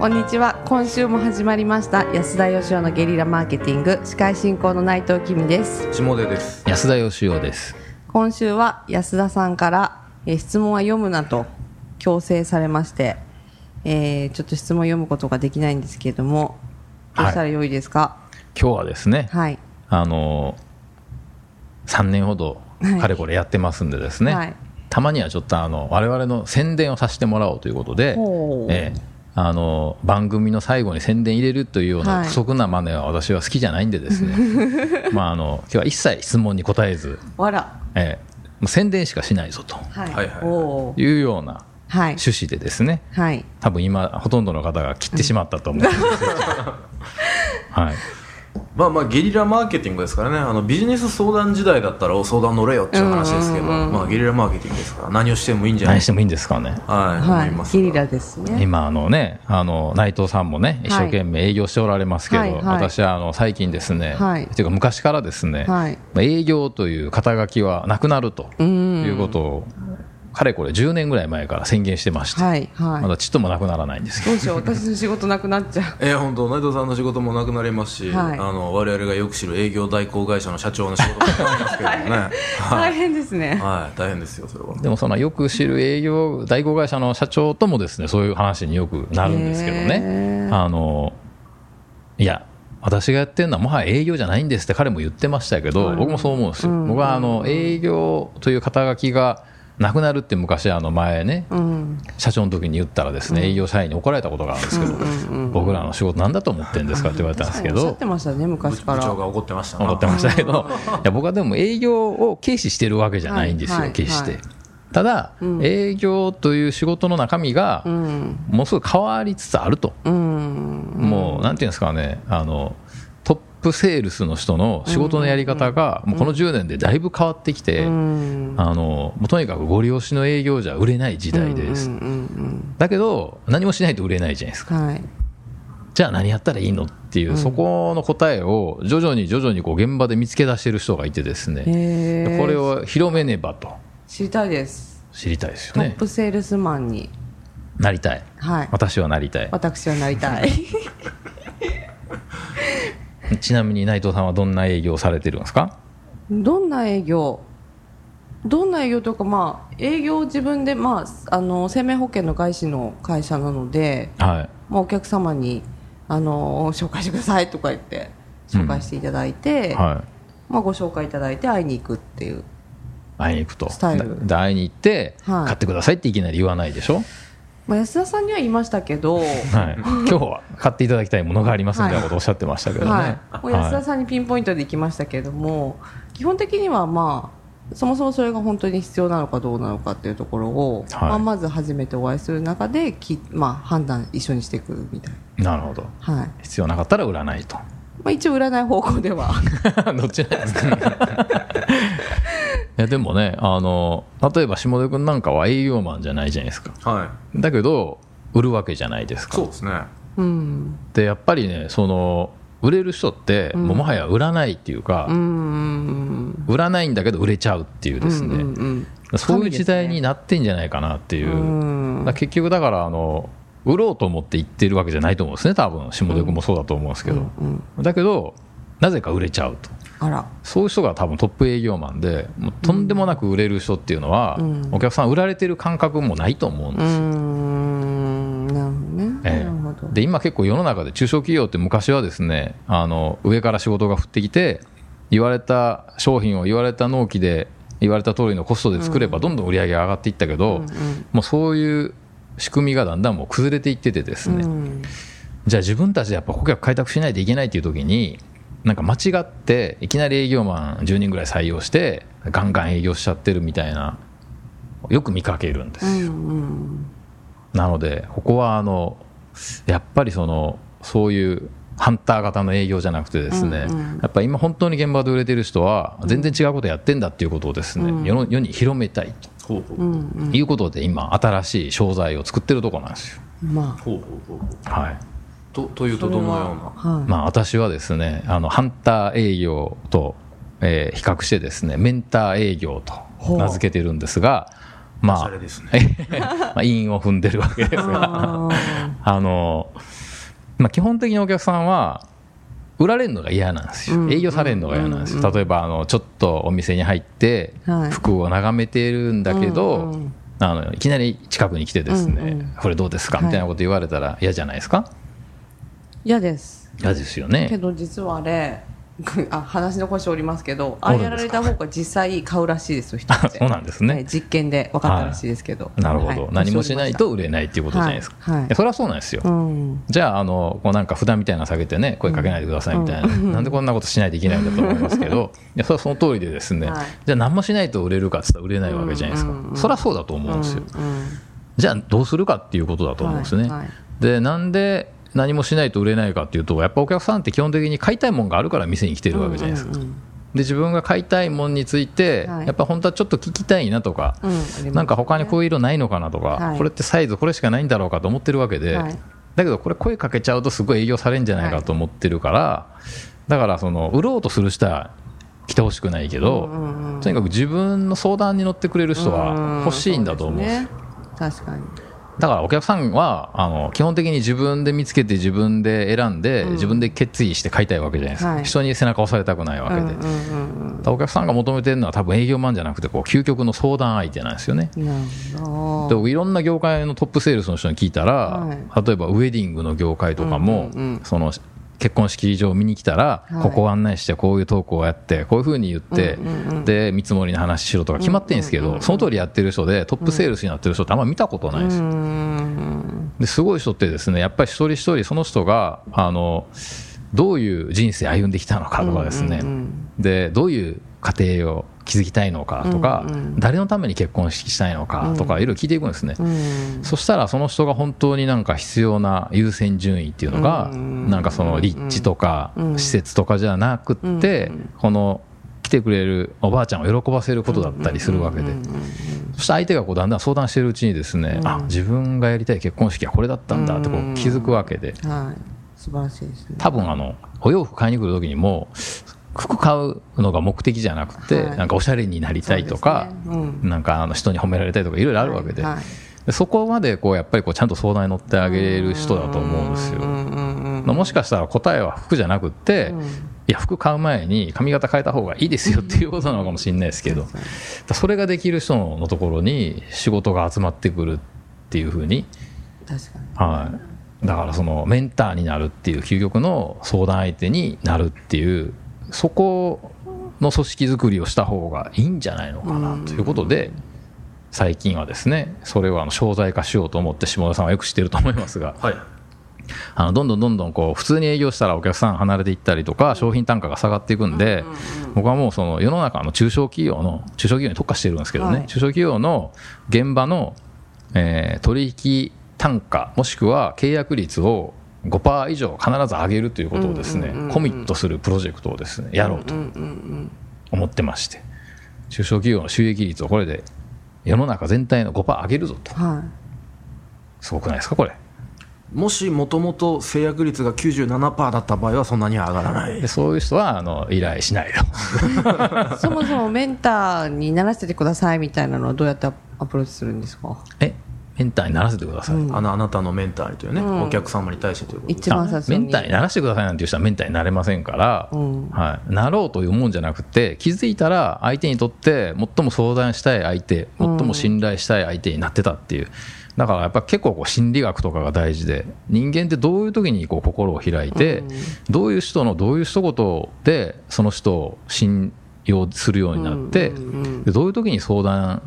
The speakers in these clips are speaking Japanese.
こんにちは。今週も始まりました。安田義雄のゲリラマーケティング。司会進行の内藤君です。下出です。安田義雄です。今週は安田さんから、えー質問は読むなと強制されまして、えーちょっと質問を読むことができないんですけれどもどうしたらよいですか？今日はですね、はい。あの3年ほどはい。かれこれやってますんでですね、はい。たまにはちょっとあの我々の宣伝をさせてもらおうということでほ、う。ええあの番組の最後に宣伝入れるというようはない。不足なマネは私は好きじゃないんでですね、まああの今日は一切質問に答えず、わらええもう宣伝しかしないぞと。はい。はいはいおーいうようなはい。趣旨でですね。はい。多分今ほとんどの方が切ってしまったと思うんですけど、はいまあまあゲリラマーケティングですからね。あのビジネス相談時代だったらお相談乗れよっていう話ですけど、うんうんうん。まあ、ゲリラマーケティングですから何をしてもいいんじゃない何してもいいんですかね。はい、は思いますいゲリラですね。今あのねあの内藤さんもね一生懸命営業しておられますけど、はいはい。私はあの最近ですね、はい。っていうか昔からですね、はい。まあ営業という肩書きはなくなるとうん。いうことをかれこれ10年ぐらい前から宣言してまして、はいはい。まだちっともなくならないんですけど。どうしよう私の仕事なくなっちゃう。えー、本当内藤さんの仕事もなくなりますし、はい。あの我々がよく知る営業代行会社の社長の仕事もなくなりますけどもね。は 大い、変ですね。はい、大変ですよそれは。でもそのよく知る営業代行会社の社長ともですねそういう話によくなるんですけどへねー。あのいや私がやってるのはもはや営業じゃないんですって彼も言ってましたけど、僕もそう思うんですよ、僕はあの営業という肩書きがなくなるって昔あの前ね、うん。社長の時に言ったらですね、営業社員に怒られたことがあるんですけど、僕らの仕事なんだと思ってるんですかって言われたんですけどおってましたね昔から。部長が怒ってましたな思ってましたけど、いや僕はでも営業を軽視してるわけじゃないんですよ、はいはい。決して。はいただ、営業という仕事の中身が、うん。ものすごい変わりつつあると、うん。もうなんていうんですかね、あのプセールスの人の仕事のやり方が、もうこの10年でだいぶ変わってきて、うん。あのもうとにかくご利用しの営業じゃ売れない時代です。だけど、何もしないと売れないじゃないですか。うんはい。じゃあ何やったらいいのっていう、そこの答えを徐々に徐々にこう現場で見つけ出してる人がいてですね、これを広めねばと。知りたいです。知りたいですトッよね。プセールスマンに。なりたい。はい。私はなりたい。私はなりたい ちなみに内藤さんはどんな営業をされてるんですか？どんな営業？どんな営業というかまあ営業を自分でまああの生命保険の外資の会社なのではい。まあお客様にあの紹介してくださいとか言って紹介していただいて、はい。まあご紹介いただいて会いに行くっていう会いに行くと。スタイルで会いに行って、はい買ってくださいっていきなり言わないでしょ？まあ安田さんには言いましたけどはい。今日は買っていただきたいものがありますみたいなことをおっしゃってましたけどね。はい、もう安田さんにピンポイントで行きましたけれども、基本的にはまあそもそもそれが本当に必要なのかどうなのかっていうところを、はいまあ、まず初めてお会いする中でき、まあ、判断一緒にしていくみたいなるほど。な、はい必要なかったら売らないと。まあ、一応占い方向では どっちなんですかいやでもねあの例えば下出君なんかは営業マンじゃないじゃないですか。はい。だけど売るわけじゃないですか。そうですね。うん。でやっぱりねその売れる人って、もうもはや売らないっていうか、うん売らないんだけど売れちゃうっていうですね、うんうんそういう時代になってんじゃないかなっていう、うんだから結局だからあの売ろうと思って言ってるわけじゃないと思うんですね多分。下出君もそうだと思うんですけど、うん。だけどなぜか売れちゃうとそういう人が多分トップ営業マンでもうとんでもなく売れる人っていうのは、うん。お客さん売られてる感覚もないと思うんうですよ、ん。なるほどね、えで今結構世の中で中小企業って昔はですねあの上から仕事が降ってきて言われた商品を言われた納期で言われた通りのコストで作ればどんどん売り上げが上がっていったけど、もうそういう仕組みがだんだんもう崩れていっててですね、うん。じゃあ自分たちでやっぱ顧客開拓しないといけないっていう時になんか間違っていきなり営業マン10人ぐらい採用してガンガン営業しちゃってるみたいなよく見かけるんですうよ、ん。なのでここはあのやっぱりそのそういうハンター型の営業じゃなくてですね、うんうん。やっぱり今本当に現場で売れてる人は全然違うことやってんだっていうことをですね、世の世に広めたいということで今新しい商材を作ってるところなんですよ。まほうほうほうほう。はいとというとどのような？あはい。まあ、私はですねあのハンター営業と、えー比較してですねメンター営業と名付けてるんですがまあね。まあ、韻 を踏んでるわけですが あの、まあ、基本的にお客さんは売られるのが嫌なんですよ、営業されるのが嫌なんですよ、例えばあのちょっとお店に入ってはい。服を眺めているんだけど、うんうんあのいきなり近くに来てですね、うんうん。これどうですか？はいみたいなこと言われたら嫌じゃないですか？嫌です。嫌ですよけねど実はあれ あ話の腰おりますけどああやられた方が実際買うらしいですよ人って。そうなんですね。はい実験で分かったらしいですけど、なるほど、はい。何もしないと売れないっていうことじゃないですか、それはそうなんですよ、うん。じゃあ、あの、こうなんか札みたいなの下げてね、声かけないでくださいみたいな、なんでこんなことしないといけないんだと思いますけど、いや、それはその通りでですね、はい。じゃあ何もしないと売れるかって言ったら売れないわけじゃないですか。そりゃそうだと思うんですよ。うん。じゃあどうするかっていうことだと思うんですね。はい。はい。で、なんで何もしないと売れないかっていうと、やっぱお客さんって基本的に買いたいもんがあるから店に来てるわけじゃないですか。うんうんで、自分が買いたいもんについて、はい。やっぱ本当はちょっと聞きたいなとか、うんね。なんか他にこういう色ないのかなとか、はい。これってサイズこれしかないんだろうかと思ってるわけで、はい。だけどこれ声かけちゃうとすごい営業されるんじゃないかと思ってるから、だからその売ろうとする人は来てほしくないけど、とにかく自分の相談に乗ってくれる人は欲しいんだと思う。んですよね。確かにだからお客さんはあの基本的に自分で見つけて自分で選んで、自分で決意して買いたいわけじゃないですか、はい。人に背中押されたくないわけで、うんうんお客さんが求めてるのは多分営業マンじゃなくてこう究極の相談相手なんですよね。で僕いろんな業界のトップセールスの人に聞いたら、はい。例えばウェディングの業界とかも、うんうんうん。その結婚式場を見に来たら、はい。ここを案内してこういうトークをやってこういうふうに言って、で見積もりの話しろとか決まってるんですけど、その通りやってる人でトップセールスになってる人ってあんま見たことないです。よ、ですごい人ってですねやっぱり一人一人その人があのどういう人生歩んできたのかとかですね、でどういう家庭を築きたいのかとか、誰のために結婚式したいのかとかいろいろ聞いていくんですね、そしたらその人が本当になんか必要な優先順位っていうのが、なんかその立地とか施設とかじゃなくって、この来てくれるおばあちゃんを喜ばせることだったりするわけで、そして相手がこうだんだん相談してるうちにですね、あ自分がやりたい結婚式はこれだったんだってこう気づくわけで、はい。素晴らしいですね。多分あのお洋服買いに来る時にも服買うのが目的じゃなくて、はい。なんかおしゃれになりたいとか、そうですね。なんかあの人に褒められたいとかいろいろあるわけで,、はい。はいでそこまでこうやっぱりこうちゃんと相談に乗ってあげる人だと思うんですよ。まあもしかしたら答えは服じゃなくって、いや服買う前に髪型変えた方がいいですよっていうことなのかもしれないですけど、だそれができる人のところに仕事が集まってくるっていうふうに。はい、だからそのメンターになるっていう究極の相談相手になるっていうそこの組織づくりをした方がいいんじゃないのかなということで最近はですねそれをあの商材化しようと思って下田さんはよく知ってると思いますがはい。あのどんどんどんどんこう普通に営業したらお客さん離れていったりとか商品単価が下がっていくんで僕はもうその世の中の中小企業の中小企業に特化してるんですけどね、はい。中小企業の現場の、えー取引単価もしくは契約率を5%以上必ず上げるということをですね、コミットするプロジェクトをですねやろうと思ってまして中小企業の収益率をこれで世の中全体の5%上げるぞと。はすごくないですかこれ。もしもともと制約率が97%だった場合はそんなには上がらない。でそういう人はあの依頼しないと。い そもそもメンターにならせてくださいみたいなのはどうやってアプローチするんですか？えメンターにならせてください、あのあなたのメンターにというね、お客様に対してということ一番最初に。メンターにならせてくださいなんていう人はメンターになれませんから、はい、なろうというもんじゃなくて気づいたら相手にとって最も相談したい相手最も信頼したい相手になってたっていう。だからやっぱ結構こう心理学とかが大事で人間ってどういう時にこう心を開いて、どういう人のどういう一言でその人を信用するようになって、でどういう時に相談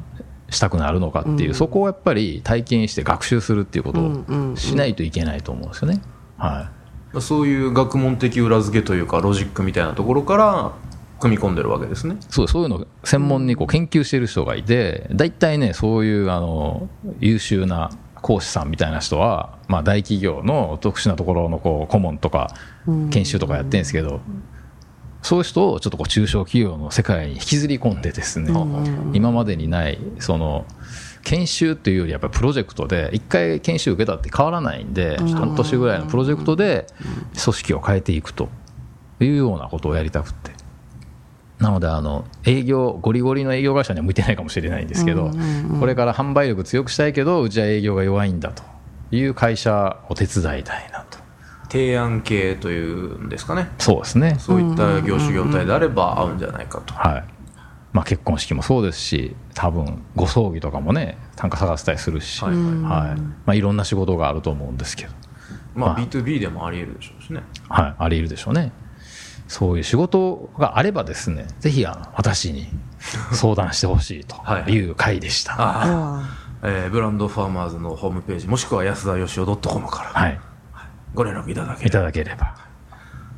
したくなるのかっていう、そこをやっぱり体験して学習するっていうことをしないといけないと思うんですよね。はい。そういう学問的裏付けというかロジックみたいなところから組み込んでるわけですね。そうそういうのを専門にこう研究している人がいて大体ねそういうあの優秀な講師さんみたいな人は、まあ、大企業の特殊なところのこう顧問とか研修とかやってるんですけど、そういう人をちょっとこう中小企業の世界に引きずり込んでですね、今までにないその研修っていうよりやっぱりプロジェクトで一回研修受けたって変わらないんで半年ぐらいのプロジェクトで組織を変えていくというようなことをやりたくて。なのであの営業ゴリゴリの営業会社には向いてないかもしれないんですけど、これから販売力強くしたいけどうちは営業が弱いんだという会社を手伝いたいな。と提案系というんですかね。そうですね。そういった業種業態であれば合うんじゃないかと、はい。まあ、結婚式もそうですし多分ご葬儀とかもね単価探せたりするし、はい。はい。はいまあ、いろんな仕事があると思うんですけど、まあまあ B2B でもあり得るでしょうしね。はい、あり得るでしょうね。そういう仕事があればですねぜひあの私に相談してほしいと い。う回でした。ああ、わえーブランドファーマーズのホームページもしくは安田義雄 .com から。はいご連絡いただけいたればだければ。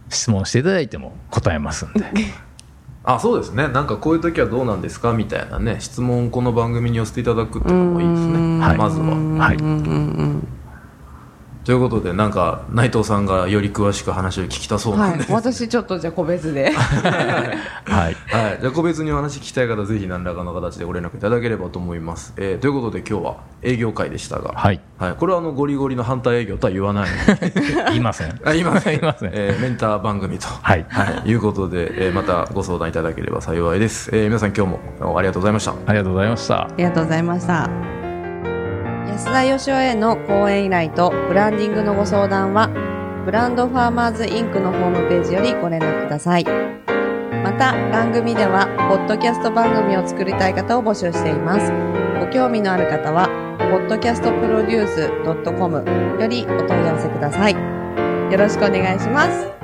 質問していただいても答えますんで。あそうですね。なんかこういう時はどうなんですかみたいなね。質問をこの番組に寄せていただくっていうのもいいですね。はい。まずは。はいということでなんか内藤さんがより詳しく話を聞きたそうはいなんで、私ちょっとじゃあ個別で。はい。はい、じゃあ個別にお話聞きたい方ぜひ何らかの形でご連絡いただければと思います、えーということで今日は営業会でしたが、はい。これはあのゴリゴリの反対営業とは言わない。言いません。あ言いません。言いません。えーメンター番組と、はい。はい、いうことで、えーまたご相談いただければ幸いです、えー皆さん今日もありがとうございました。ありがとうございました。ありがとうございました安田義雄への講演依頼とブランディングのご相談はブランドファーマーズインクのホームページよりご連絡ください。また番組ではポッドキャスト番組を作りたい方を募集しています。ご興味のある方は podcastproduce.com よりお問い合わせください。よろしくお願いします。